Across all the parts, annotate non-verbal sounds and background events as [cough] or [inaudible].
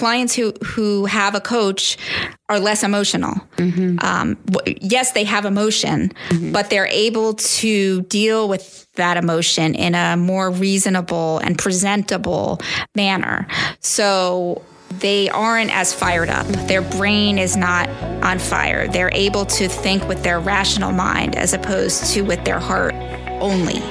clients who who have a coach are less emotional. Mm-hmm. Um, yes, they have emotion, mm-hmm. but they're able to deal with that emotion in a more reasonable and presentable manner. So they aren't as fired up. Their brain is not on fire. They're able to think with their rational mind as opposed to with their heart only.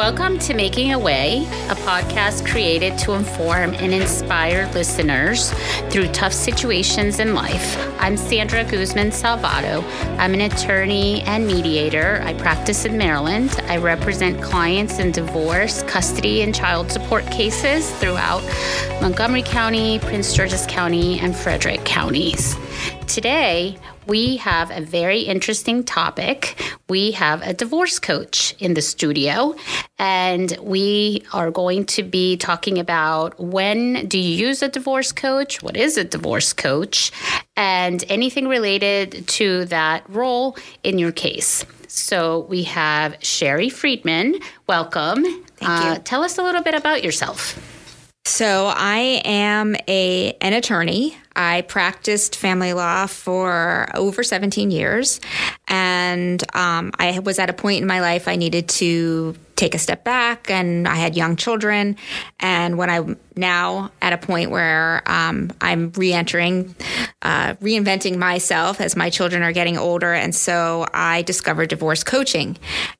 Welcome to Making a Way, a podcast created to inform and inspire listeners through tough situations in life. I'm Sandra Guzman Salvato. I'm an attorney and mediator. I practice in Maryland. I represent clients in divorce, custody, and child support cases throughout Montgomery County, Prince George's County, and Frederick counties. Today, we have a very interesting topic. We have a divorce coach in the studio, and we are going to be talking about when do you use a divorce coach? What is a divorce coach? And anything related to that role in your case. So we have Sherry Friedman. Welcome. Thank you. Uh, tell us a little bit about yourself. So I am a an attorney. I practiced family law for over 17 years, and um, I was at a point in my life I needed to take a step back, and I had young children. And when I'm now at a point where um, I'm re-entering, uh, reinventing myself as my children are getting older, and so I discovered divorce coaching,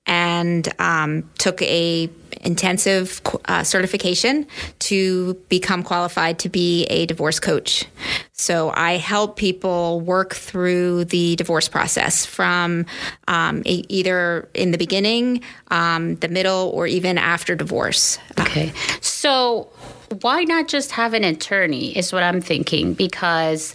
and um, took a intensive uh, certification to become qualified to be a divorce coach. So I help people work through the divorce process from um, either in the beginning, um, the middle, or even after divorce. Okay. So why not just have an attorney is what I'm thinking because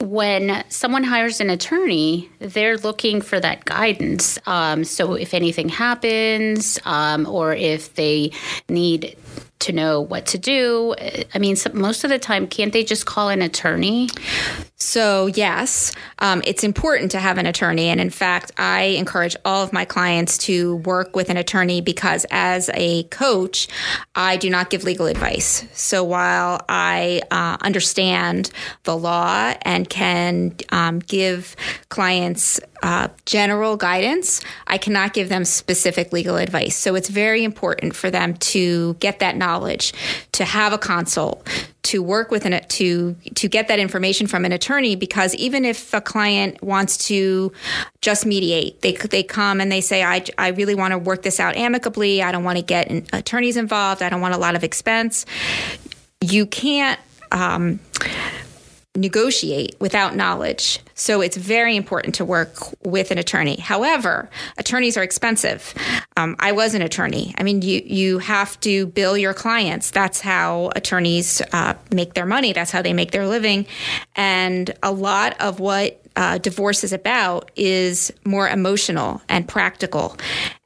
when someone hires an attorney, they're looking for that guidance. Um, so if anything happens, um, or if they need to know what to do, I mean, most of the time, can't they just call an attorney? So, yes, um, it's important to have an attorney. And in fact, I encourage all of my clients to work with an attorney because as a coach, I do not give legal advice. So, while I uh, understand the law and can um, give clients uh, general guidance, I cannot give them specific legal advice. So, it's very important for them to get that knowledge, to have a consult, to work with an to to get that information from an attorney because even if a client wants to just mediate they they come and they say I, I really want to work this out amicably. I don't want to get attorneys involved. I don't want a lot of expense. You can't um, negotiate without knowledge. So it's very important to work with an attorney. However, attorneys are expensive. Um, I was an attorney. I mean, you you have to bill your clients. That's how attorneys uh, make their money. That's how they make their living. And a lot of what uh, divorce is about is more emotional and practical.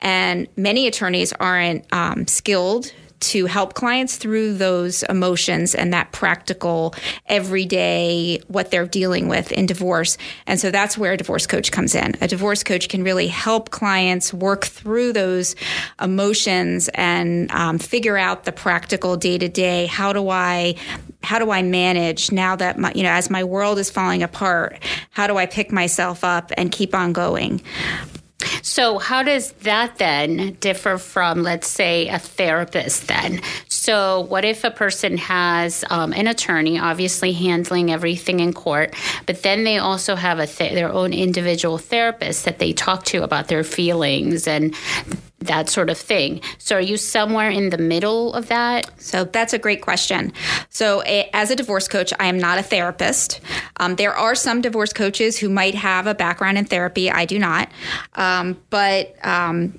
And many attorneys aren't um, skilled to help clients through those emotions and that practical everyday what they're dealing with in divorce. And so that's where a divorce coach comes in. A divorce coach can really help clients work through those emotions and um, figure out the practical day to day. How do I how do I manage now that my, you know as my world is falling apart? How do I pick myself up and keep on going? So, how does that then differ from, let's say, a therapist then? So, what if a person has um, an attorney, obviously handling everything in court, but then they also have a th- their own individual therapist that they talk to about their feelings and that sort of thing. So, are you somewhere in the middle of that? So, that's a great question. So, a, as a divorce coach, I am not a therapist. Um, there are some divorce coaches who might have a background in therapy. I do not. Um, but um,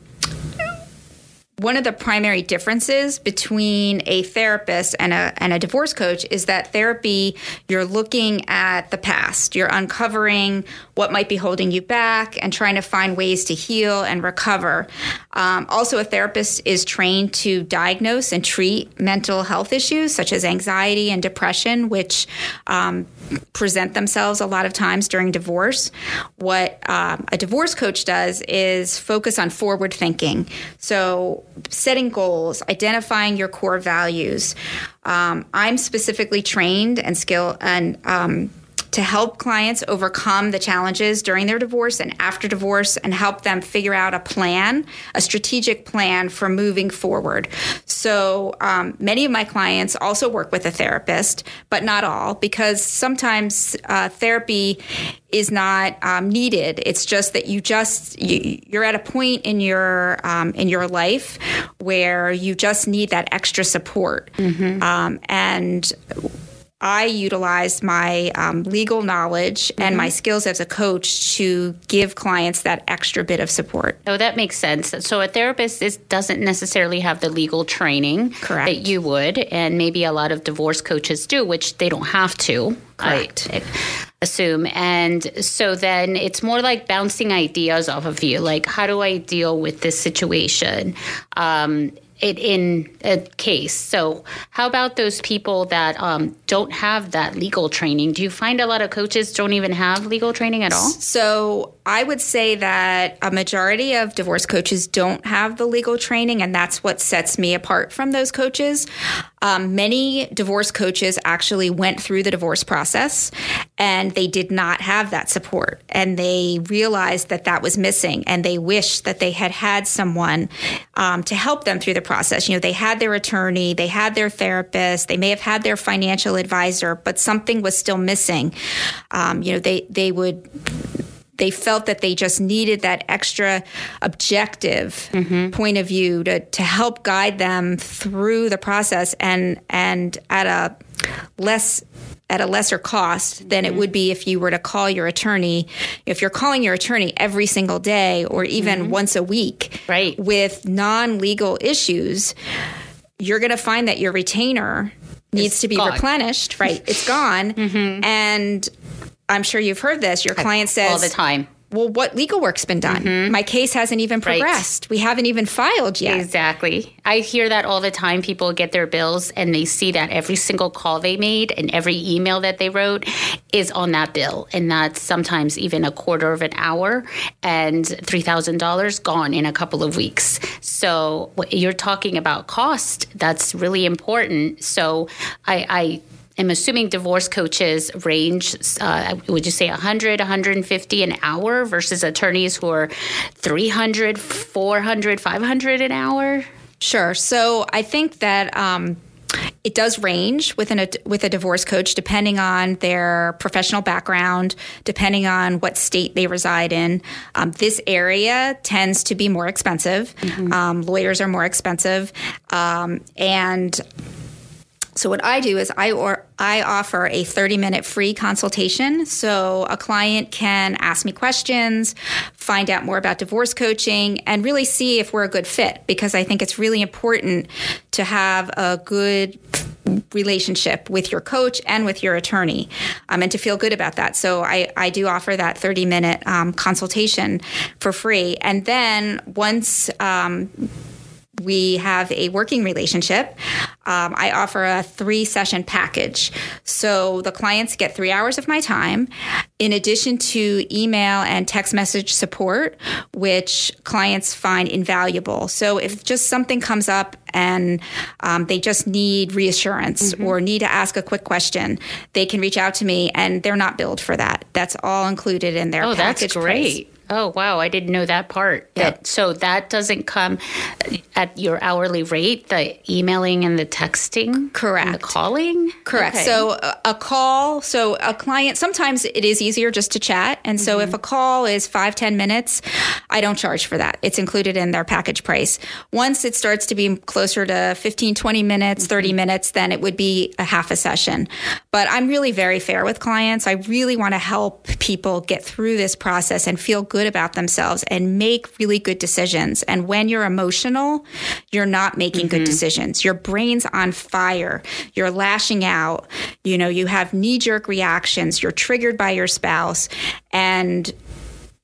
one of the primary differences between a therapist and a, and a divorce coach is that therapy, you're looking at the past. You're uncovering what might be holding you back and trying to find ways to heal and recover. Um, also, a therapist is trained to diagnose and treat mental health issues such as anxiety and depression, which um, present themselves a lot of times during divorce. What um, a divorce coach does is focus on forward thinking. So, setting goals, identifying your core values. Um, I'm specifically trained and skill and um, to help clients overcome the challenges during their divorce and after divorce and help them figure out a plan, a strategic plan for moving forward. So, um, many of my clients also work with a therapist, but not all, because sometimes uh, therapy is not um, needed. It's just that you just you, are at a point in your um, in your life where you just need that extra support, mm-hmm. um, and I utilized my um, legal knowledge mm-hmm. and my skills as a coach to give clients that extra bit of support. Oh, that makes sense. So a therapist is, doesn't necessarily have the legal training Correct. that you would, and maybe a lot of divorce coaches do, which they don't have to. Correct. I, assume. And so then it's more like bouncing ideas off of you. Like, how do I deal with this situation? Um, it in a case. So, how about those people that um, don't have that legal training? Do you find a lot of coaches don't even have legal training at all? So, I would say that a majority of divorce coaches don't have the legal training, and that's what sets me apart from those coaches. Um, many divorce coaches actually went through the divorce process and they did not have that support, and they realized that that was missing, and they wished that they had had someone um, to help them through the process. You know, they had their attorney, they had their therapist, they may have had their financial advisor, but something was still missing. Um, you know, they they would they felt that they just needed that extra objective mm-hmm. point of view to, to help guide them through the process and and at a less at a lesser cost than mm-hmm. it would be if you were to call your attorney if you're calling your attorney every single day or even mm-hmm. once a week right. with non-legal issues you're going to find that your retainer needs it's to be gone. replenished right it's [laughs] gone mm-hmm. and I'm sure you've heard this. Your client says all the time. Well, what legal work's been done? Mm-hmm. My case hasn't even progressed. Right. We haven't even filed yet. Exactly. I hear that all the time. People get their bills and they see that every single call they made and every email that they wrote is on that bill. And that's sometimes even a quarter of an hour and $3,000 gone in a couple of weeks. So you're talking about cost. That's really important. So I, I I'm assuming divorce coaches range, uh, would you say 100, 150 an hour versus attorneys who are 300, 400, 500 an hour? Sure. So I think that. Um, it does range within a, with a divorce coach depending on their professional background, depending on what state they reside in. Um, this area tends to be more expensive. Mm-hmm. Um, lawyers are more expensive, um, and so what I do is I or I offer a 30 minute free consultation so a client can ask me questions, find out more about divorce coaching and really see if we're a good fit because I think it's really important to have a good relationship with your coach and with your attorney um, and to feel good about that. So I, I do offer that 30 minute um, consultation for free. And then once um, we have a working relationship. Um, I offer a three session package. So the clients get three hours of my time, in addition to email and text message support, which clients find invaluable. So if just something comes up and um, they just need reassurance mm-hmm. or need to ask a quick question, they can reach out to me and they're not billed for that. That's all included in their oh, package. that's great. Price. Oh wow, I didn't know that part. That so that doesn't come at your hourly rate, the emailing and the texting, correct? the calling, correct. Okay. So a call, so a client. Sometimes it is easier just to chat, and so mm-hmm. if a call is five ten minutes, I don't charge for that. It's included in their package price. Once it starts to be closer to 15, 20 minutes, mm-hmm. 30 minutes, then it would be a half a session. But I'm really very fair with clients. I really want to help people get through this process and feel good about themselves and make really good decisions. And when you're emotional, you're not making mm-hmm. good decisions. Your brain's on fire. You're lashing out. You know, you have knee jerk reactions. You're triggered by your spouse. And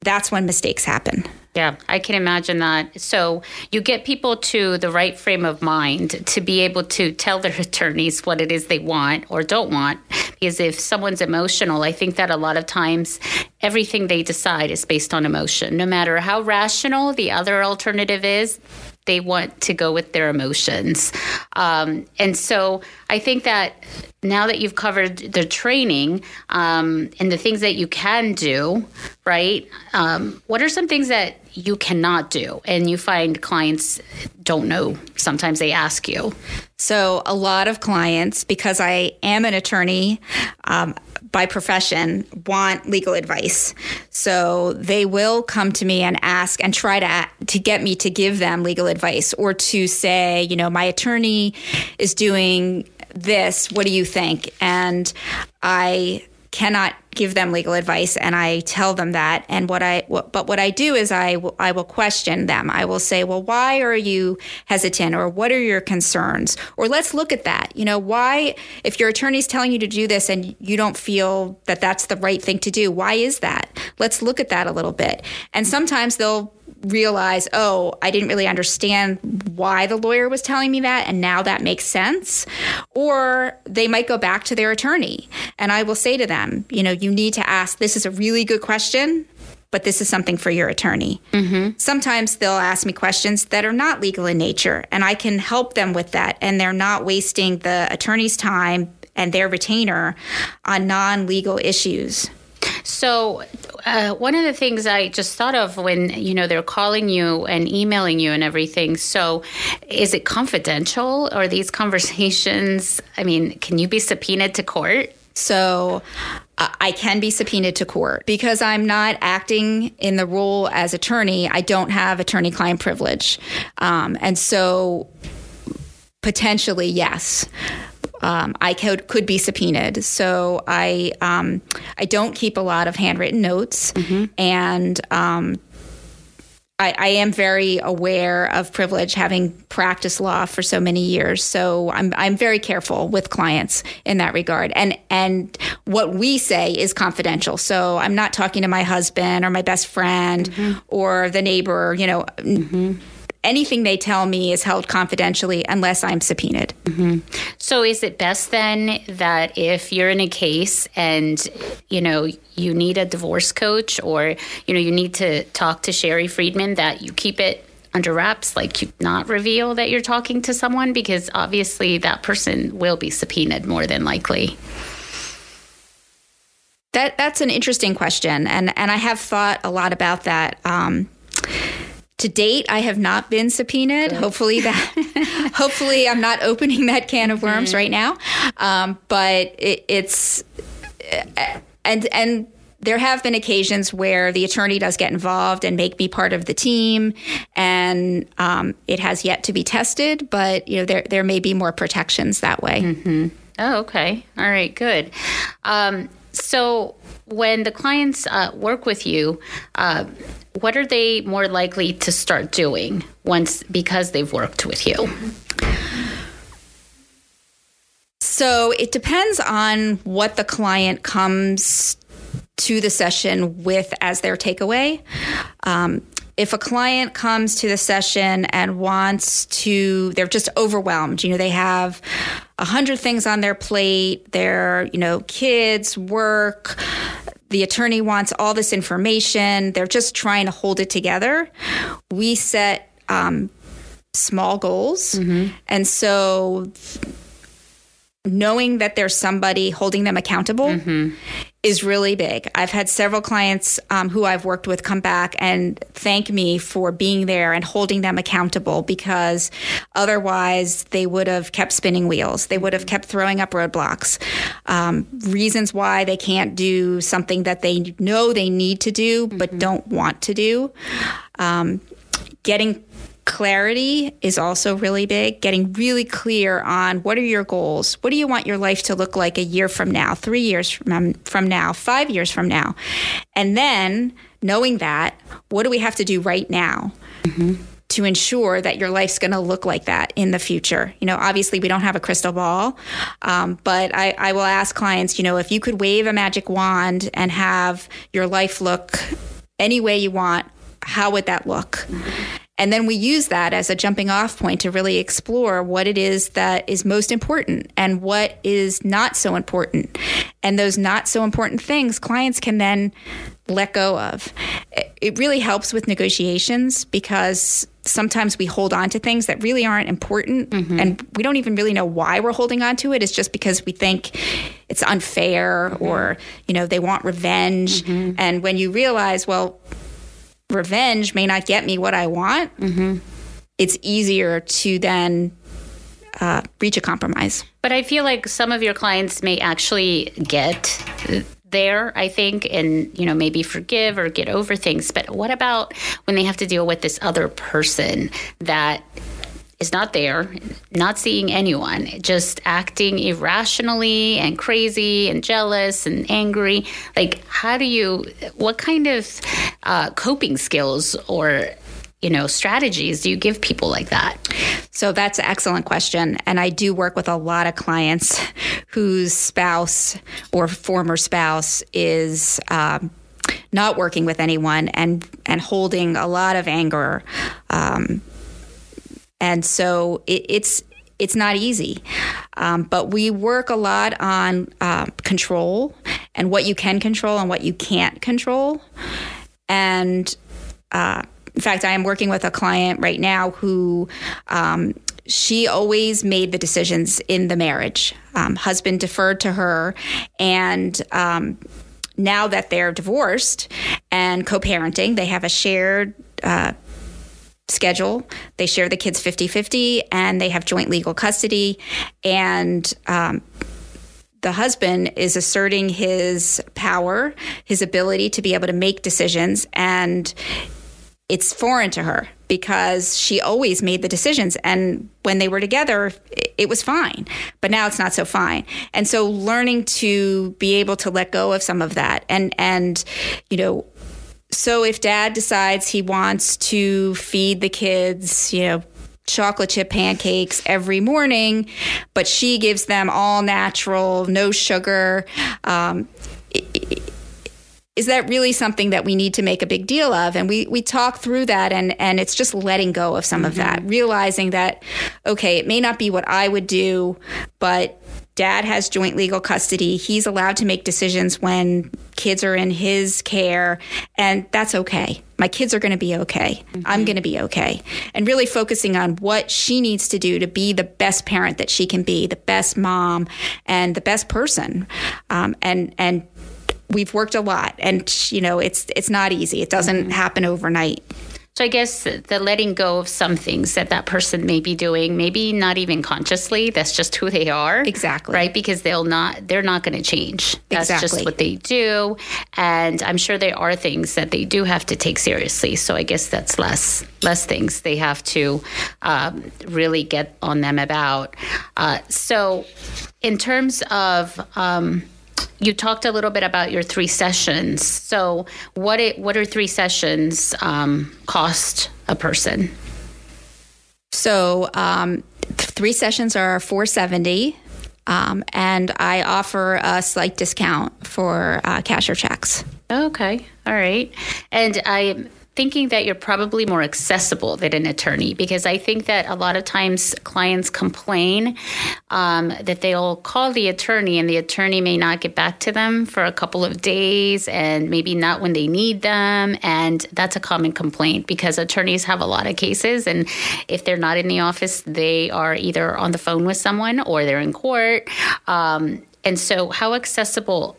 that's when mistakes happen. Yeah, I can imagine that. So you get people to the right frame of mind to be able to tell their [laughs] attorneys what it is they want or don't want. Because if someone's emotional, I think that a lot of times everything they decide is based on emotion. No matter how rational the other alternative is, they want to go with their emotions. Um, and so I think that now that you've covered the training um, and the things that you can do, right? Um, what are some things that you cannot do and you find clients don't know? Sometimes they ask you. So, a lot of clients, because I am an attorney, um, by profession want legal advice. So they will come to me and ask and try to to get me to give them legal advice or to say, you know, my attorney is doing this, what do you think? And I cannot give them legal advice and I tell them that and what I but what I do is I will, I will question them. I will say, "Well, why are you hesitant or what are your concerns?" Or let's look at that. You know, why if your attorney's telling you to do this and you don't feel that that's the right thing to do, why is that? Let's look at that a little bit. And sometimes they'll realize, oh, I didn't really understand why the lawyer was telling me that, and now that makes sense. Or they might go back to their attorney, and I will say to them, you know, you need to ask, this is a really good question. But this is something for your attorney. Mm-hmm. Sometimes they'll ask me questions that are not legal in nature, and I can help them with that. And they're not wasting the attorney's time and their retainer on non legal issues. So, uh, one of the things I just thought of when you know they're calling you and emailing you and everything. So, is it confidential or these [laughs] conversations? I mean, can you be subpoenaed to court? So, I can be subpoenaed to court because I'm not acting in the role as attorney. I don't have attorney client privilege. Um, and so potentially, yes um, I could could be subpoenaed. So I um, I don't keep a lot of handwritten notes, mm-hmm. and um, I, I, am very aware of privilege, having practiced law for so many years. So I'm I'm very careful with clients in that regard. And and what we say is confidential. So I'm not talking to my husband or my best friend mm-hmm. or the neighbor. You know. Mm-hmm anything they tell me is held confidentially unless I'm subpoenaed. Mm-hmm. So, is it best then that if you're in a case and you know you need a divorce coach or you know you need to talk to Sherry Friedman that you keep it under wraps, like you not reveal that you're talking to someone because obviously that person will be subpoenaed more than likely. That that's an interesting question, and and I have thought a lot about that. Um, to date, I have not been subpoenaed. Good. Hopefully that, [laughs] hopefully I'm not opening that can of worms mm-hmm. right now. Um, but it, it's and and there have been occasions where the attorney does get involved and make me part of the team, and um, it has yet to be tested. But you know, there there may be more protections that way. Mm-hmm. Oh, okay. All right. Good. Um, so when the clients uh, work with you, uh, what are they more likely to start doing once because they've worked with you? So it depends on what the client comes to the session with as their takeaway. Um, if a client comes to the session and wants to, they're just overwhelmed. You know, they have a hundred things on their plate. They're, you know, kids, work, the attorney wants all this information. They're just trying to hold it together. We set um, small goals. Mm-hmm. And so knowing that there's somebody holding them accountable mm-hmm is really big. I've had several clients um, who I've worked with come back and thank me for being there and holding them accountable because otherwise they would have kept spinning wheels. They would have kept throwing up roadblocks. Um, reasons why they can't do something that they know they need to do but mm-hmm. don't want to do. Um, getting clarity is also really big. Getting really clear on what are your goals? What do you want your life to look like a year from now, three years from, from now, five years from now? And then knowing that, what do we have to do right now? Mm-hmm. To ensure that your life's going to look like that in the future. You know, obviously, we don't have a crystal ball, um, but I, I will ask clients, you know, if you could wave a magic wand and have your life look any way you want, how would that look? Mm-hmm. And then we use that as a jumping off point to really explore what it is that is most important and what is not so important. And those not so important things clients can then let go of. It really helps with negotiations because sometimes we hold on to things that really aren't important mm-hmm. and we don't even really know why we're holding on to it it's just because we think it's unfair mm-hmm. or you know they want revenge mm-hmm. and when you realize well revenge may not get me what i want mm-hmm. it's easier to then uh, reach a compromise but i feel like some of your clients may actually get there, I think, and you know maybe forgive or get over things. But what about when they have to deal with this other person that is not there, not seeing anyone, just acting irrationally and crazy and jealous and angry. Like, how do you, what kind of uh, coping skills or you know strategies do you give people like that so that's an excellent question and i do work with a lot of clients whose spouse or former spouse is um, not working with anyone and and holding a lot of anger um, and so it, it's it's not easy. Um, but we work a lot on uh, control and what you can control and what you can't control. And uh, in fact, I am working with a client right now who um, she always made the decisions in the marriage. Um, husband deferred to her, and um, now that they're divorced and co-parenting, they have a shared. Uh, schedule. They share the kids 50 50 and they have joint legal custody. And um, the husband is asserting his power, his ability to be able to make decisions. And it's foreign to her because she always made the decisions. And when they were together, it was fine. But now it's not so fine. And so learning to be able to let go of some of that and, and, you know, so if dad decides he wants to feed the kids, you know, chocolate chip pancakes every morning, but she gives them all natural, no sugar, um, is that really something that we need to make a big deal of? And we we talk through that and and it's just letting go of some mm-hmm. of that, mm-hmm. realizing that okay, it may not be what I would do, but dad has joint legal custody. He's allowed to make decisions when kids are in his care, and that's okay. My kids are going to be okay. Mm-hmm. I'm going to be okay. And really focusing on what she needs to do to be the best parent that she can be, the best mom, and the best person. Um, and and we've worked a lot and you know it's it's not easy it doesn't mm-hmm. happen overnight so i guess the letting go of some things that that person may be doing maybe not even consciously that's just who they are. Exactly. Right? Because they'll not they're not going to change. That's exactly. just what they do. And i'm sure there are things that they do have to take seriously. So i guess that's less less things they have to um, really get on them about. Uh, so in terms of um, you talked a little bit about your three sessions. So, what it, what are three sessions um, cost a person? So, um, three sessions are four seventy, um, and I offer a slight discount for uh, cash or checks. Okay, all right, and I thinking that you're probably more accessible than an attorney because I think that a lot of times clients complain um, that they'll call the attorney and the attorney may not get back to them for a couple of days and maybe not when they need them. And that's a common complaint because attorneys have a lot of cases. And if they're not in the office, they are either on the phone with someone or they're in court. Um, and so, how accessible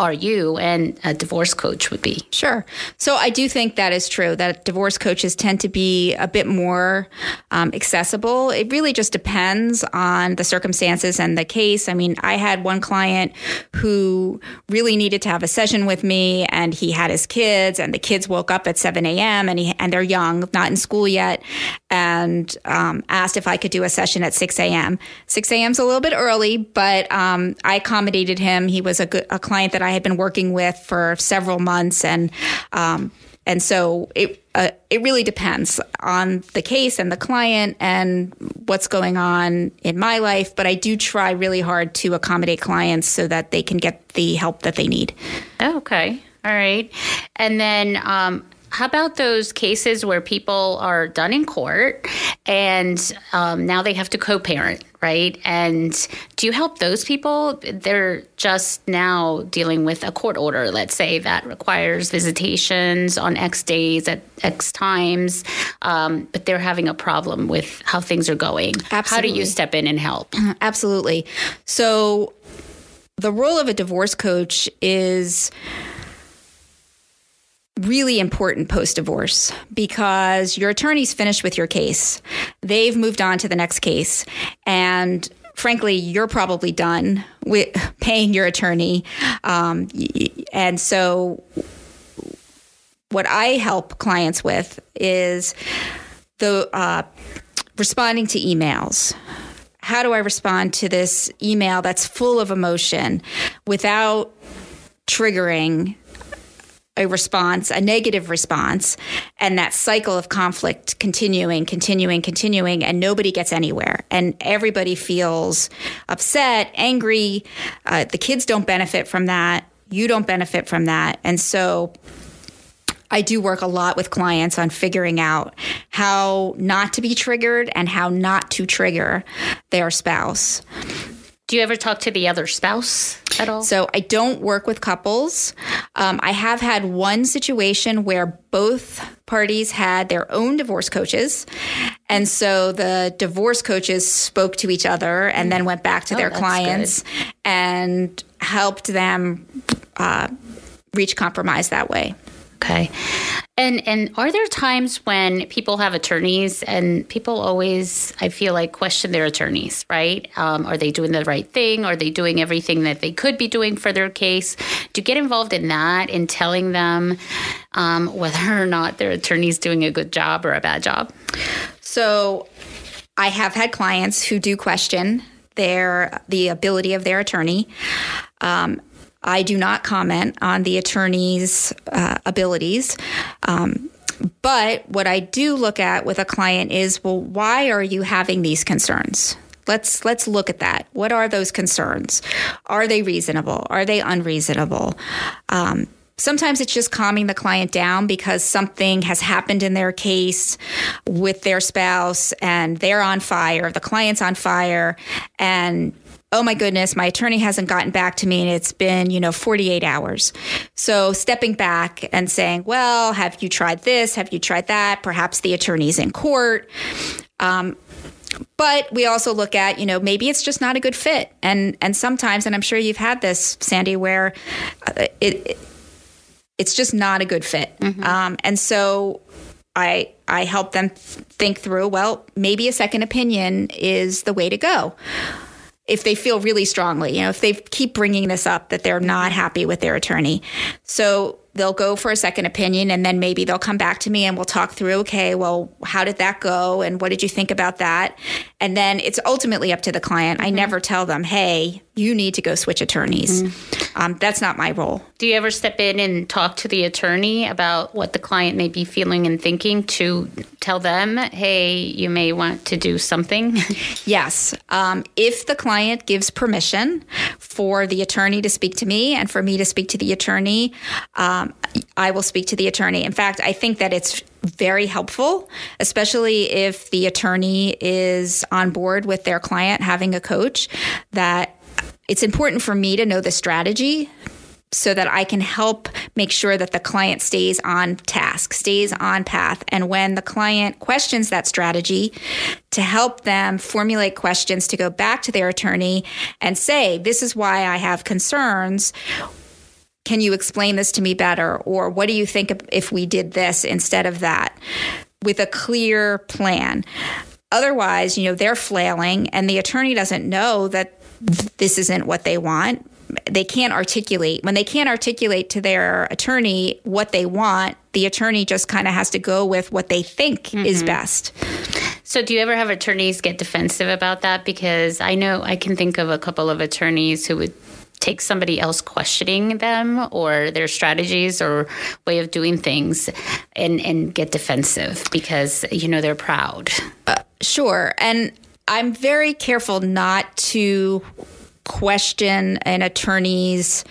are you and a divorce coach would be. Sure. So I do think that is true that divorce coaches tend to be a bit more um, accessible. It really just depends on the circumstances and the case. I mean, I had one client who really needed to have a session with me, and he had his kids, and the kids woke up at 7 a.m. and he and they're young, not in school yet, and um, asked if I could do a session at 6 a.m. 6 a.m. is a little bit early, but um, I accommodated him. He was a good a client that I I had been working with for several months, and um, and so it uh, it really depends on the case and the client and what's going on in my life. But I do try really hard to accommodate clients so that they can get the help that they need. Okay, all right, and then. Um, how about those cases where people are done in court and um, now they have to co parent, right? And do you help those people? They're just now dealing with a court order, let's say, that requires visitations on X days at X times, um, but they're having a problem with how things are going. Absolutely. How do you step in and help? [clears throat] Absolutely. So, the role of a divorce coach is really important post divorce because your attorney's finished with your case. They've moved on to the next case. And frankly, you're probably done with [laughs] paying your attorney. Um, and so, what I help clients with is the uh, responding to emails. How do I respond to this email that's full of emotion without triggering a response, a negative response, and that cycle of conflict continuing, continuing, continuing, and nobody gets anywhere. And everybody feels upset, angry. Uh, the kids don't benefit from that. You don't benefit from that. And so I do work a lot with clients on figuring out how not to be triggered and how not to trigger their spouse. Do you ever talk to the other spouse at all? So I don't work with couples. Um, I have had one situation where both parties had their own divorce coaches. And so the divorce coaches spoke to each other and then went back to Oh, their clients and helped them uh, reach compromise that way. Okay. And and are there times when people have attorneys and people always I feel like question their attorneys, right? Um, are they doing the right thing? Are they doing everything that they could be doing for their case? Do you get involved in that in telling them um, whether or not their attorney's doing a good job or a bad job? So I have had clients who do question their the ability of their attorney. Um, I do not comment on the attorney's uh, abilities. Um, but what I do look at with a client is, well, why are you having these concerns? Let's let's look at that. What are those concerns? Are they reasonable? Are they unreasonable? Um, sometimes it's just calming the client down because something has happened in their case with their spouse and they're on fire. The client's on fire, and oh my goodness, my attorney hasn't gotten back to me and it's been, you know, 48 hours. So stepping back and saying, well, have you tried this? Have you tried that? Perhaps the attorney's in court. Um, but we also look at, you know, maybe it's just not a good fit. And and sometimes, and I'm sure you've had this, Sandy, where uh, it, it it's just not a good fit. Um, and so I I help them think through. Well, maybe a second opinion is the way to go if they feel really strongly, you know, if they keep bringing this up that they're not happy with their attorney. So they'll go for a second opinion and then maybe they'll come back to me and we'll talk through, okay, well, how did that go? And what did you think about that? And then it's ultimately up to the client. I mm-hmm. never tell them, hey, you need to go switch attorneys. Mm-hmm. Um, that's not my role. Do you ever step in and talk to the attorney about what the client may be feeling and thinking to tell them, hey, you may want to do something? [laughs] Yes. Um, if the client gives permission for the attorney to speak to me and for me to speak to the attorney, um, I will speak to the attorney. In fact, I think that it's very helpful, especially if the attorney is on board with their client having a coach, that it's important for me to know the strategy so that I can help make sure that the client stays on task, stays on path. And when the client questions that strategy, to help them formulate questions to go back to their attorney and say, This is why I have concerns. Can you explain this to me better? Or what do you think if we did this instead of that? With a clear plan. Otherwise, you know, they're flailing and the attorney doesn't know that this isn't what they want. They can't articulate when they can't articulate to their attorney what they want the attorney just kind of has to go with what they think mm-hmm. is best. So do you ever have attorneys get defensive about that? Because i know i can think of a couple of attorneys who would take somebody else questioning them or their strategies or way of doing things and and get defensive because you know they're proud. Uh, sure. And i'm very careful not to question an attorney's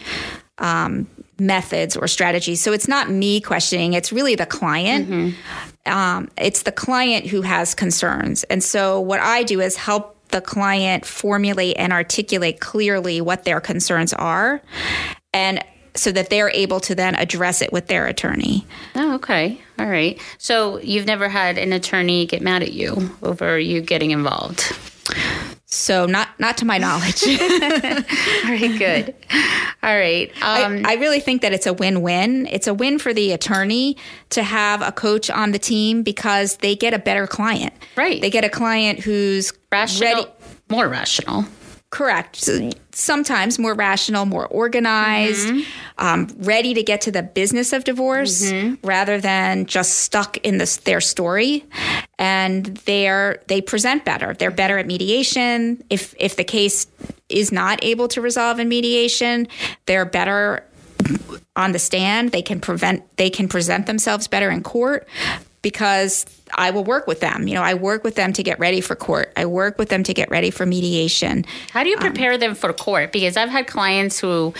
um, methods or strategies. So it's not me questioning, it's really the client. Mm-hmm. Um, it's the client who has concerns. And so what I do is help the client formulate and articulate clearly what their concerns are and so that they're able to then address it with their attorney. Oh, okay. All right. So you've never had an attorney get mad at you over you getting involved? So not not to my knowledge. [laughs] All right, good. All right. Um, I, I, really think that it's a win-win. It's a win for the attorney to have a coach on the team because they get a better client. Right. They get a client who's rational, ready, more rational. Correct. So sometimes more rational, more organized, mm-hmm. um, ready to get to the business of divorce mm-hmm. rather than just stuck in this, their story. And they're they present better. They're better at mediation. If if the case is not able to resolve in mediation, they're better on the stand. They can prevent. They can present themselves better in court because I will work with them. You know, I work with them to get ready for court. I work with them to get ready for mediation. How do you prepare um, them for court? Because I've had clients who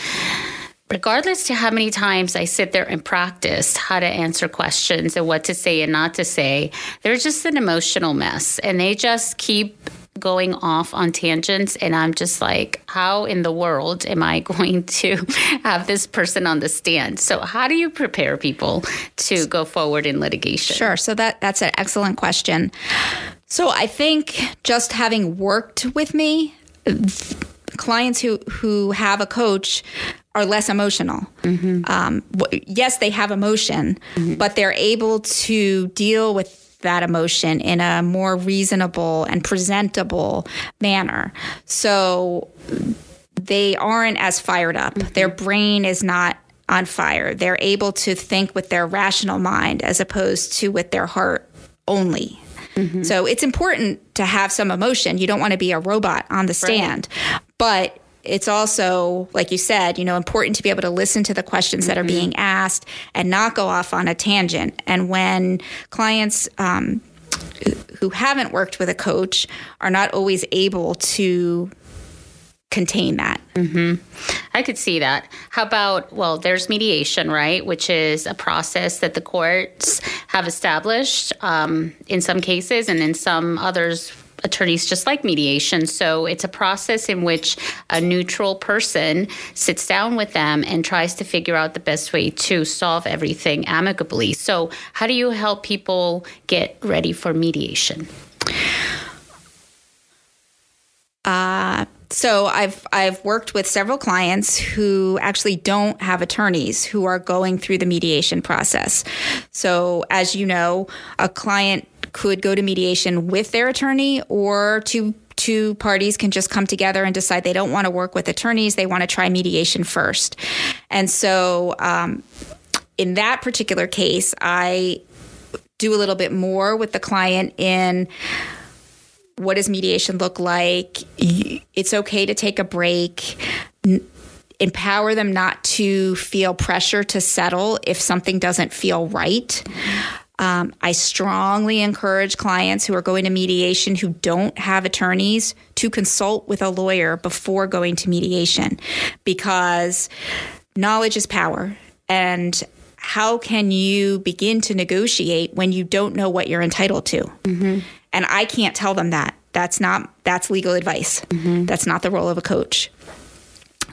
regardless to how many times I sit there and practice how to answer questions and what to say and not to say, they're just an emotional mess and they just keep going off on tangents and I'm just like how in the world am I [laughs] going to have this person on the stand so how do you prepare people to go forward in litigation Sure so that that's an excellent question so I think just having worked with me clients who who have a coach are less emotional. Mm-hmm. Um, yes, they have emotion, mm-hmm. but they're able to deal with that emotion in a more reasonable and presentable manner. So they aren't as fired up. Mm-hmm. Their brain is not on fire. They're able to think with their rational mind as opposed to with their heart only. Mm-hmm. So it's important to have some emotion. You don't want to be a robot on the stand. Right. But it's also, like you said, you know, important to be able to listen to the questions that are mm-hmm. being asked and not go off on a tangent. And when clients um, who haven't worked with a coach are not always able to contain that. Mm-hmm. I could see that. How about, well, there's mediation, right? Which is a process that the courts have established um, in some cases, and in some others, attorneys just like mediation. So it's a process in which a neutral person sits down with them and tries to figure out the best way to solve everything amicably. So, how do you help people get ready for mediation? Uh, so I've I've worked with several clients who actually don't have attorneys who are going through the mediation process. So as you know, a client could go to mediation with their attorney or two two parties can just come together and decide they don't want to work with attorneys they want to try mediation first. And so um, in that particular case i do a little bit more with the client in what does mediation look like? It's okay to take a break. Empower them not to feel pressure to settle if something doesn't feel right um, I strongly encourage clients who are going to mediation who don't have attorneys to consult with a lawyer before going to mediation because knowledge is power. And how can you begin to negotiate when you don't know what you're entitled to? Mm-hmm. And I can't tell them that. That's not that's legal advice. Mm-hmm. That's not the role of a coach.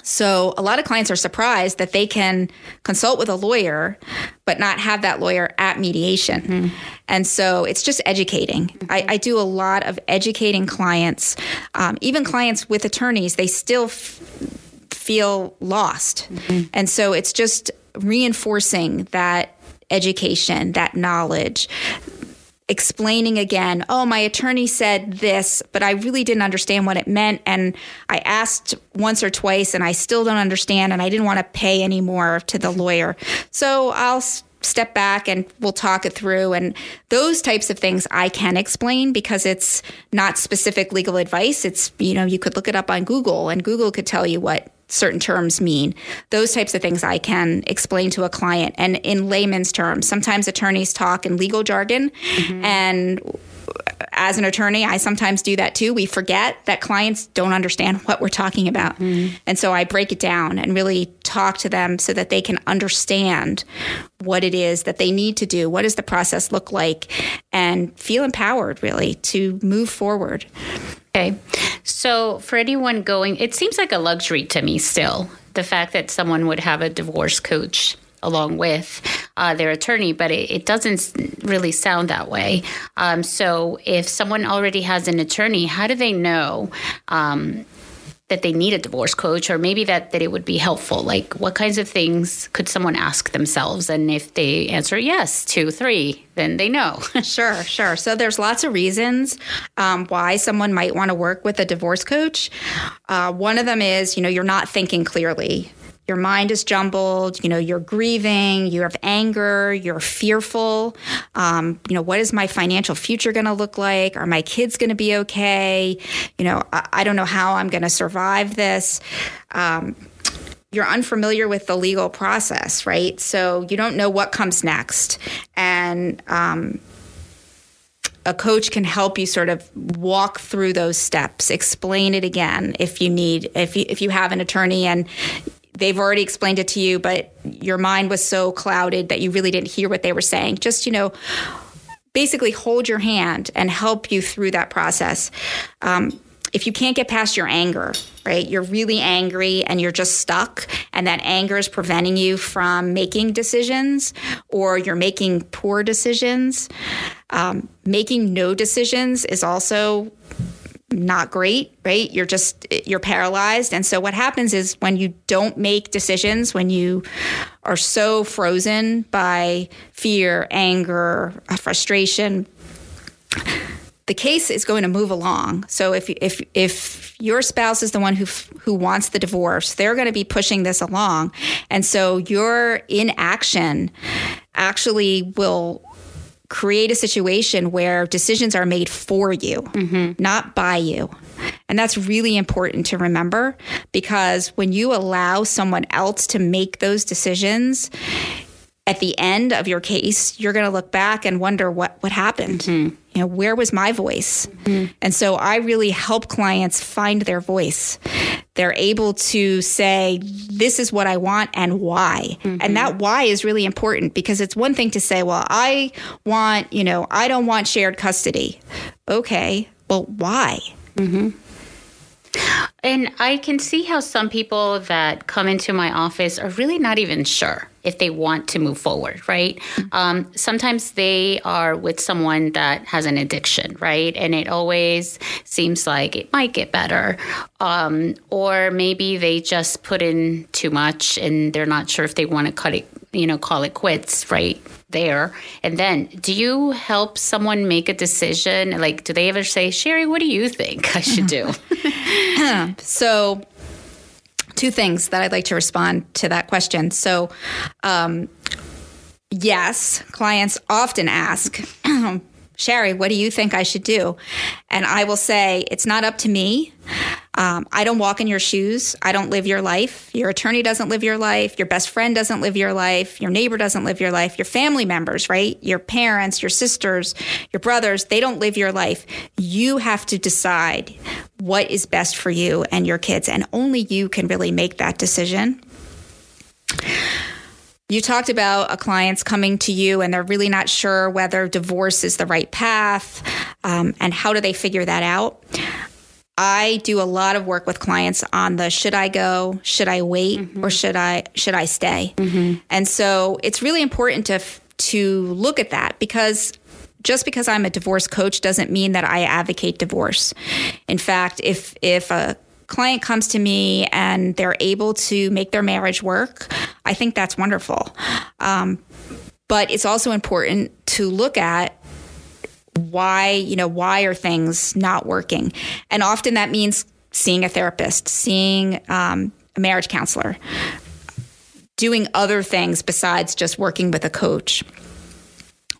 So a lot of clients are surprised that they can consult with a lawyer, but not have that lawyer at mediation. Mm-hmm. And so it's just educating. Mm-hmm. I, I, do a lot of educating clients, um, even clients with attorneys, they still f- feel lost. Mm-hmm. And so it's just reinforcing that education, that knowledge, explaining again, oh, my attorney said this, but I really didn't understand what it meant. And I asked once or twice and I still don't understand. And I didn't want to pay any more to the lawyer. So I'll step back and we'll talk it through. And those types of things I can explain because it's not specific legal advice. It's, you know, you could look it up on Google and Google could tell you what certain terms mean. Those types of things I can explain to a client. And in layman's terms, sometimes attorneys talk in legal jargon mm-hmm. and as an attorney, I sometimes do that too. We forget that clients don't understand what we're talking about. Mm-hmm. And so I break it down and really talk to them so that they can understand what it is that they need to do. What does the process look like? And feel empowered really to move forward. Okay. So for anyone going, it seems like a luxury to me still, the fact that someone would have a divorce coach along with uh, their attorney, but it, it, doesn't really sound that way. Um, so, if someone already has an attorney, how do they know? Um, that they need a divorce coach or maybe that, that it would be helpful? Like what kinds of things could someone ask themselves? And if they answer yes two three then they know. [laughs] Sure sure. So there's lots of reasons um, why someone might want to work with a divorce coach. Uh, one of them is you know you're not thinking clearly your mind is jumbled you know you're grieving you have anger you're fearful. Um, you know what is my financial future going to look like? Are my kids going to be okay? You know I, I, don't know how i'm going to survive this. Um, you're unfamiliar with the legal process right? So you don't know what comes next. And um, a coach can help you sort of walk through those steps. Explain it again if you need if you, if you have an attorney and they've already explained it to you, but your mind was so clouded that you really didn't hear what they were saying. Just, you know, basically hold your hand and help you through that process. Um, if you can't get past your anger, right, you're really angry and you're just stuck, and that anger is preventing you from making decisions or you're making poor decisions. Um, making no decisions is also not great, right? You're just, you're paralyzed. And so what happens is when you don't make decisions, when you are so frozen by fear, anger, frustration, the case is going to move along. So if if if your spouse is the one who who wants the divorce, they're going to be pushing this along, and so your inaction actually will create a situation where decisions are made for you, mm-hmm. not by you. And that's really important to remember because when you allow someone else to make those decisions, at the end of your case, you're going to look back and wonder what, what happened. Mm-hmm. You know, where was my voice? Mm-hmm. And so I really help clients find their voice. They're able to say, this is what I want and why. Mm-hmm. And that why is really important because it's one thing to say, well, I want, you know, I don't want shared custody. Okay, well, why? Mm-hmm. And I can see how some people that come into my office are really not even sure if they want to move forward, right? Um, sometimes they are with someone that has an addiction, right? And it always seems like it might get better. Um, or maybe they just put in too much and they're not sure if they want to cut it, you know, call it quits, right? There. And then do you help someone make a decision? Like, do they ever say, Sherry, what do you think I should do? [laughs] [laughs] so, two things that I'd like to respond to that question. So, um, yes, clients often ask, [clears throat] Sherry, what do you think I should do? And I will say, it's not up to me. Um, I don't walk in your shoes. I don't live your life. Your attorney doesn't live your life. Your best friend doesn't live your life. Your neighbor doesn't live your life. Your family members, right? Your parents, your sisters, your brothers, they don't live your life. You have to decide what is best for you and your kids. And only you can really make that decision. You talked about a client's coming to you and they're really not sure whether divorce is the right path um, and how do they figure that out. I do a lot of work with clients on the should I go, should I wait, mm-hmm. or should I should I stay? Mm-hmm. And so it's really important to to look at that because just because I'm a divorce coach doesn't mean that I advocate divorce. In fact, if if a client comes to me and they're able to make their marriage work, I think that's wonderful. Um, but it's also important to look at why, you know, why are things not working? And often that means seeing a therapist, seeing um, a marriage counselor, doing other things besides just working with a coach.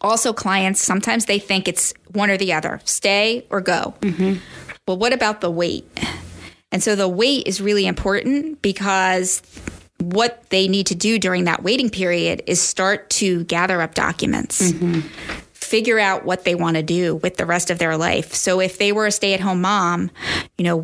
Also, clients, sometimes they think it's one or the other stay or go. Mm-hmm. Well, what about the wait? And so the wait is really important because what they need to do during that waiting period is start to gather up documents. Mm-hmm figure out what they want to do with the rest of their life. So if they were a stay-at-home mom, you know,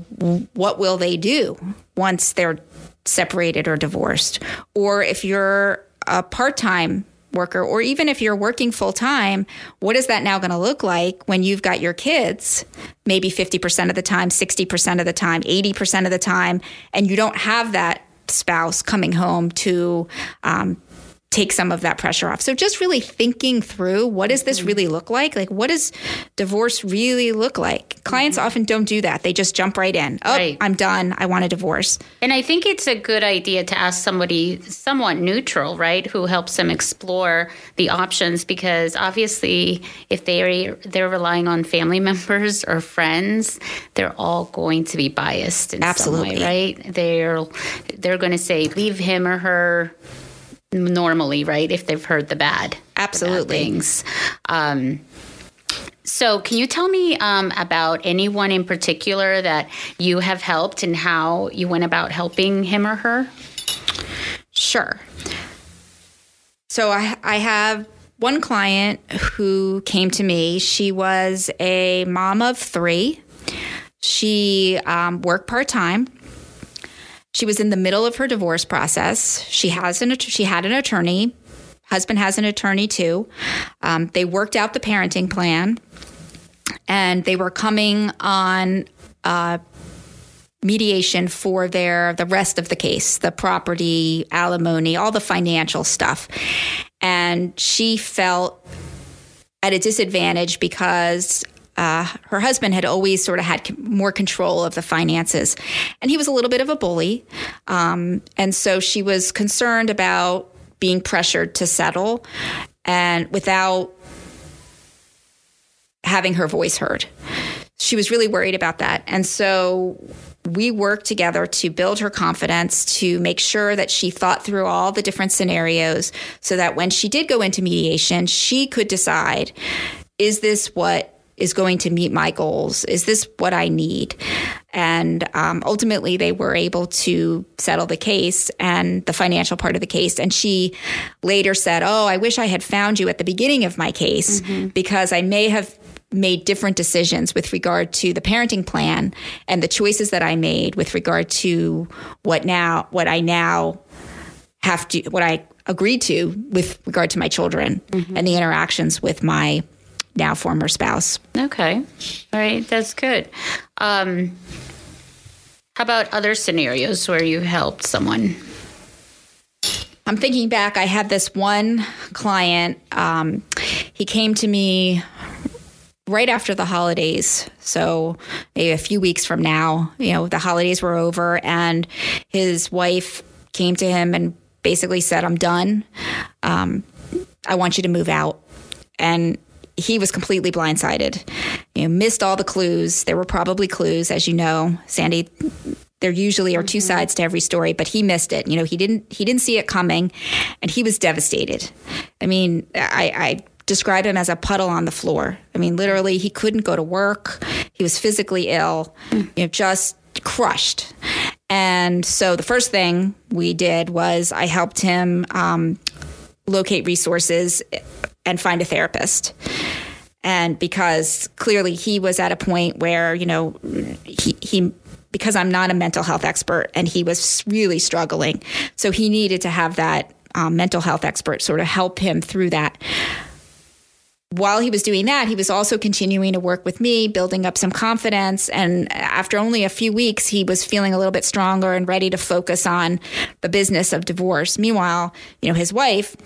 what will they do once they're separated or divorced? Or if you're a part-time worker, or even if you're working full time, what is that now going to look like when you've got your kids maybe 50% of the time, 60% of the time, 80% of the time, and you don't have that spouse coming home to um, take some of that pressure off. So just really thinking through what does this really look like? Like what does divorce really look like? Clients mm-hmm. often don't do that. They just jump right in. Oh, right. I'm done. I want a divorce. And I think it's a good idea to ask somebody somewhat neutral, right, who helps them explore the options because obviously if they are they're relying on family [laughs] members or friends, they're all going to be biased in Absolutely. some way, right? They're they're going to say leave him or her normally, right? If they've heard the bad, absolutely the bad things. Um, so, can you tell me um, about anyone in particular that you have helped and how you went about helping him or her? Sure. So, I, I have one client who came to me. She was a mom of three. She um, worked part time she was in the middle of her divorce process. She has an she had an attorney. Husband has an attorney too. Um, they worked out the parenting plan, and they were coming on uh, mediation for their the rest of the case, the property, alimony, all the financial stuff. And she felt at a disadvantage because uh, her husband had always sort of had more control of the finances, and he was a little bit of a bully. Um, and so she was concerned about being pressured to settle, and without having her voice heard. She was really worried about that, and so we worked together to build her confidence, to make sure that she thought through all the different scenarios so that when she did go into mediation, she could decide is this what is going to meet my goals? Is this what I need? And um, ultimately, they were able to settle the case and the financial part of the case. And she later said, Oh, I wish I had found you at the beginning of my case mm-hmm. because I may have made different decisions with regard to the parenting plan and the choices that I made with regard to what now, what I now have to, what I agreed to with regard to my children mm-hmm. and the interactions with my now former spouse. Okay. All right. That's good. Um, how about other scenarios where you helped someone? I'm thinking back, I had this one client. Um, he came to me right after the holidays. So maybe a few weeks from now, you know, the holidays were over, and his wife came to him and basically said, I'm done. Um, I want you to move out. And he was completely blindsided. You know, missed all the clues. There were probably clues, as you know, Sandy. There usually are two mm-hmm. sides to every story, but he missed it. You know, he didn't he didn't see it coming, and he was devastated. I mean, I, I describe him as a puddle on the floor. I mean, literally, he couldn't go to work. He was physically ill. Mm. You know, just crushed. And so the first thing we did was I helped him um, locate resources and find a therapist. And because clearly he was at a point where, you know, he, he because I'm not a mental health expert and he was really struggling. So he needed to have that um, mental health expert sort of help him through that. While he was doing that, he was also continuing to work with me, building up some confidence. And after only a few weeks, he was feeling a little bit stronger and ready to focus on the business of divorce. Meanwhile, you know, his wife,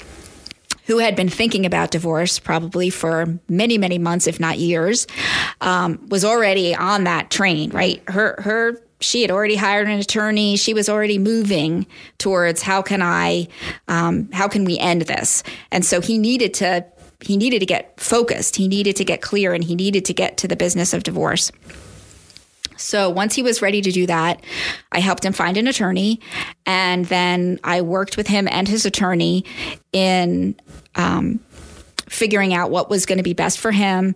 who had been thinking about divorce probably for many, many months, if not years, um, was already on that train, right? Her, her, she had already hired an attorney. She was already moving towards how can I, um, how can we end this? And so he needed to, he needed to get focused. He needed to get clear and he needed to get to the business of divorce. So once he was ready to do that, I helped him find an attorney. And then I worked with him and his attorney in um, figuring out what was going to be best for him.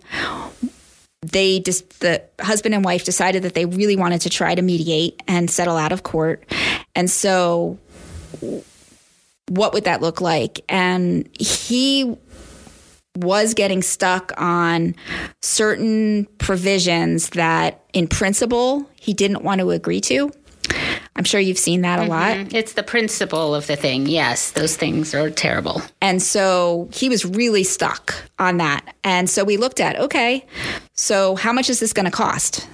They just, the husband and wife decided that they really wanted to try to mediate and settle out of court. And so, what would that look like? And he was getting stuck on certain provisions that, in principle, he didn't want to agree to. I'm sure you've seen that a mm-hmm. lot. It's the principle of the thing. Yes, those things are terrible. And so he was really stuck on that. And so we looked at okay, so how much is this going to cost?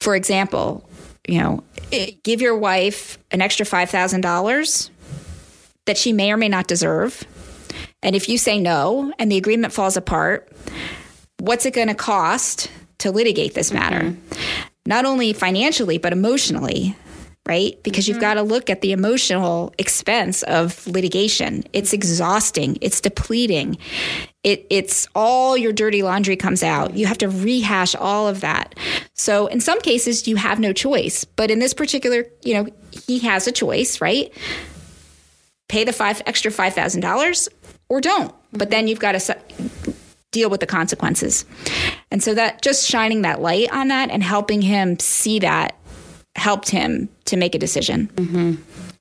For example, you know, give your wife an extra $5,000 that she may or may not deserve and if you say no and the agreement falls apart, what's it going to cost to litigate this matter? Mm-hmm. Not only financially, but emotionally, right? Because mm-hmm. you've got to look at the emotional expense of litigation. It's exhausting, it's depleting. It, it's all your dirty laundry comes out. You have to rehash all of that. So in some cases, you have no choice. But in this particular, you know, he has a choice, right? Pay the five extra five thousand dollars or don't. But then you've got to deal with the consequences. And so that just shining that light on that and helping him see that helped him to make a decision. Mm-hmm.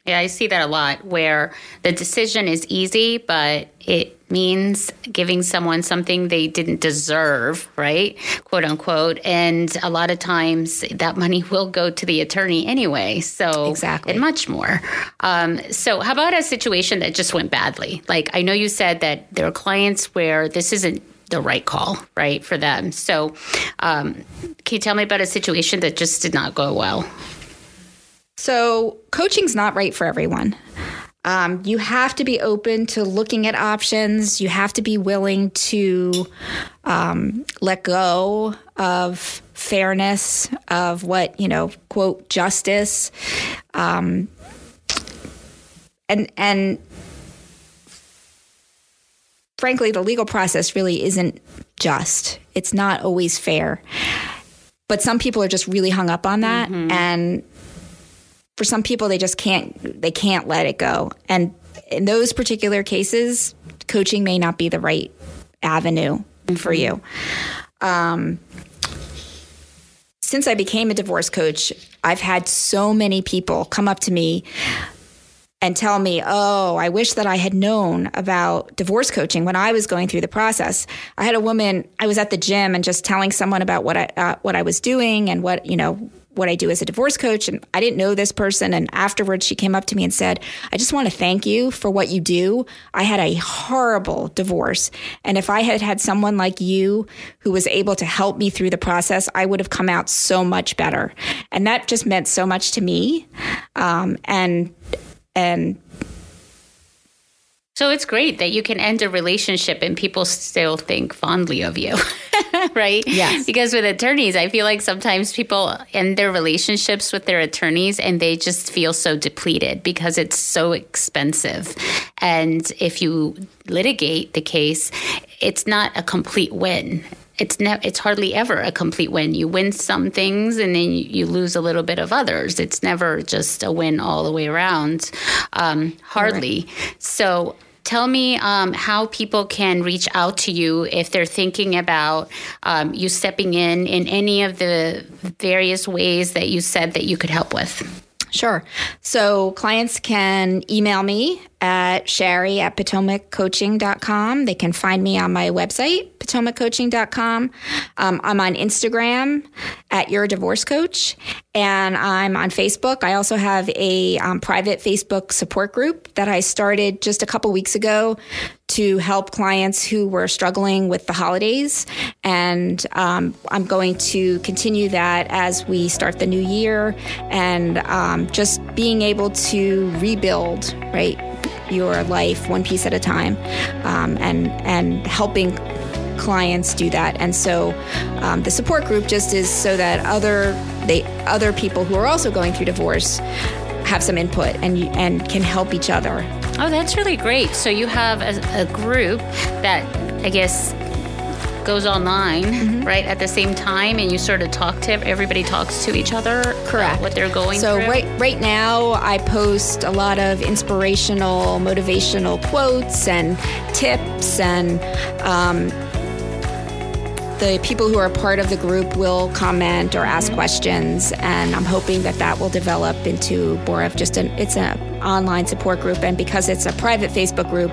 Yeah, I see that a lot where the decision is easy, but it means giving someone something they didn't deserve, right? Quote unquote. And a lot of times that money [laughs] will go to the attorney anyway. So, exactly. And much more. Um, so, how about a situation that just went badly? Like, I know you said that there are clients where this isn't the right call, right, for them. So, um, can you tell me about a situation that just did not go well? So, coaching's not right for everyone. Um, you have to be open to looking at options. You have to be willing to um, let go of fairness, of what, you know, quote, justice. Um, and, and, frankly, the legal process really isn't just. It's not always fair. But some people are just really hung up on that. Mm-hmm. And for some people they just can't they can't let it go and in those particular cases coaching may not be the right avenue mm-hmm. for you um, since i became a divorce coach i've had so many people come up to me and tell me, "Oh, I wish that I had known about divorce coaching when I was going through the process." I had a woman. I was at the gym and just telling someone about what I uh, what I was doing and what you know what I do as a divorce coach. And I didn't know this person. And afterwards, she came up to me and said, I just want to thank you for what you do. I had a horrible divorce. And if I had had someone like you who was able to help me through the process, I would have come out so much better. And that just meant so much to me. Um, and, and, so it's great that you can end a relationship and people still think fondly of you. [laughs] right? Yes. Because with attorneys, I feel like sometimes people end their relationships with their attorneys and they just feel so depleted because it's so expensive. And if you litigate the case, it's not a complete win it's ne- it's hardly ever a complete win. You win some things and then you, lose a little bit of others. It's never just a win all the way around. Um, hardly. Right. So tell me um, how people can reach out to you if they're thinking about um, you stepping in in any of the various ways that you said that you could help with. Sure. So clients can email me at Sherry at PotomacCoaching.com. They can find me on my website, PotomacCoaching.com. Um, I'm on Instagram at Your Divorce Coach, and I'm on Facebook. I also have a um, private Facebook support group that I started just a couple weeks ago to help clients who were struggling with the holidays. And um, I'm going to continue that as we start the new year and um, just being able to rebuild, right? Your life one piece at a time um, and, and helping clients do that. And so um, the support group just is so that other they other people who are also going through divorce have some input and and can help each other. Oh, that's really great. So you have a, a group that I guess goes online mm-hmm. right at the same time and you sort of talk to everybody talks to each other correct what they're going so through. right right now i post a lot of inspirational motivational quotes and tips and um, the people who are part of the group will comment or ask questions and i'm hoping that that will develop into more of just an it's a online support group. And because it's a private Facebook group,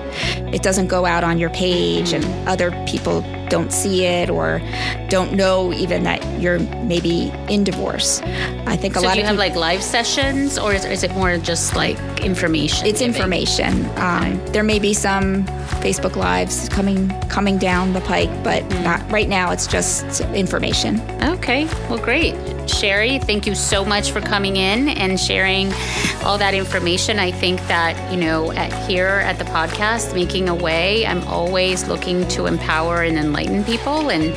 it doesn't go out on your page and other people don't see it or don't know even that you're maybe in divorce. I think a so lot do you of have people, like live sessions or is, is it more just like information? it's giving? information. Um, there may be some Facebook lives coming coming down the pike, but Mm. not right now. It's just information. Okay, well, great. Sherry, thank you so much for coming in and sharing all that information. I think that, you know, at, here at the podcast, Making a Way, I'm always looking to empower and enlighten people and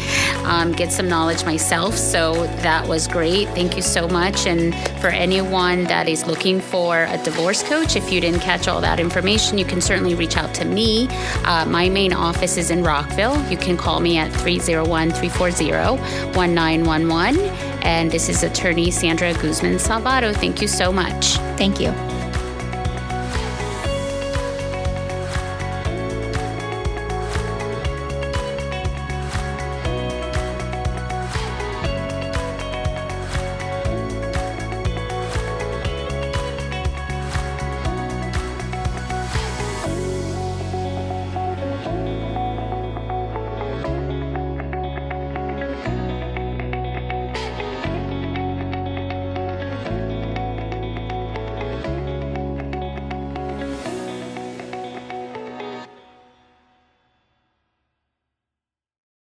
um, get some knowledge myself. So that was great. Thank you so much. And for anyone that is looking for a divorce coach, if you didn't catch all that information, you can certainly reach out to me. Uh, my main office is in Rockville. You can call me at 301 340 1911. And this is attorney Sandra Guzman Salvato. Thank you so much. Thank you.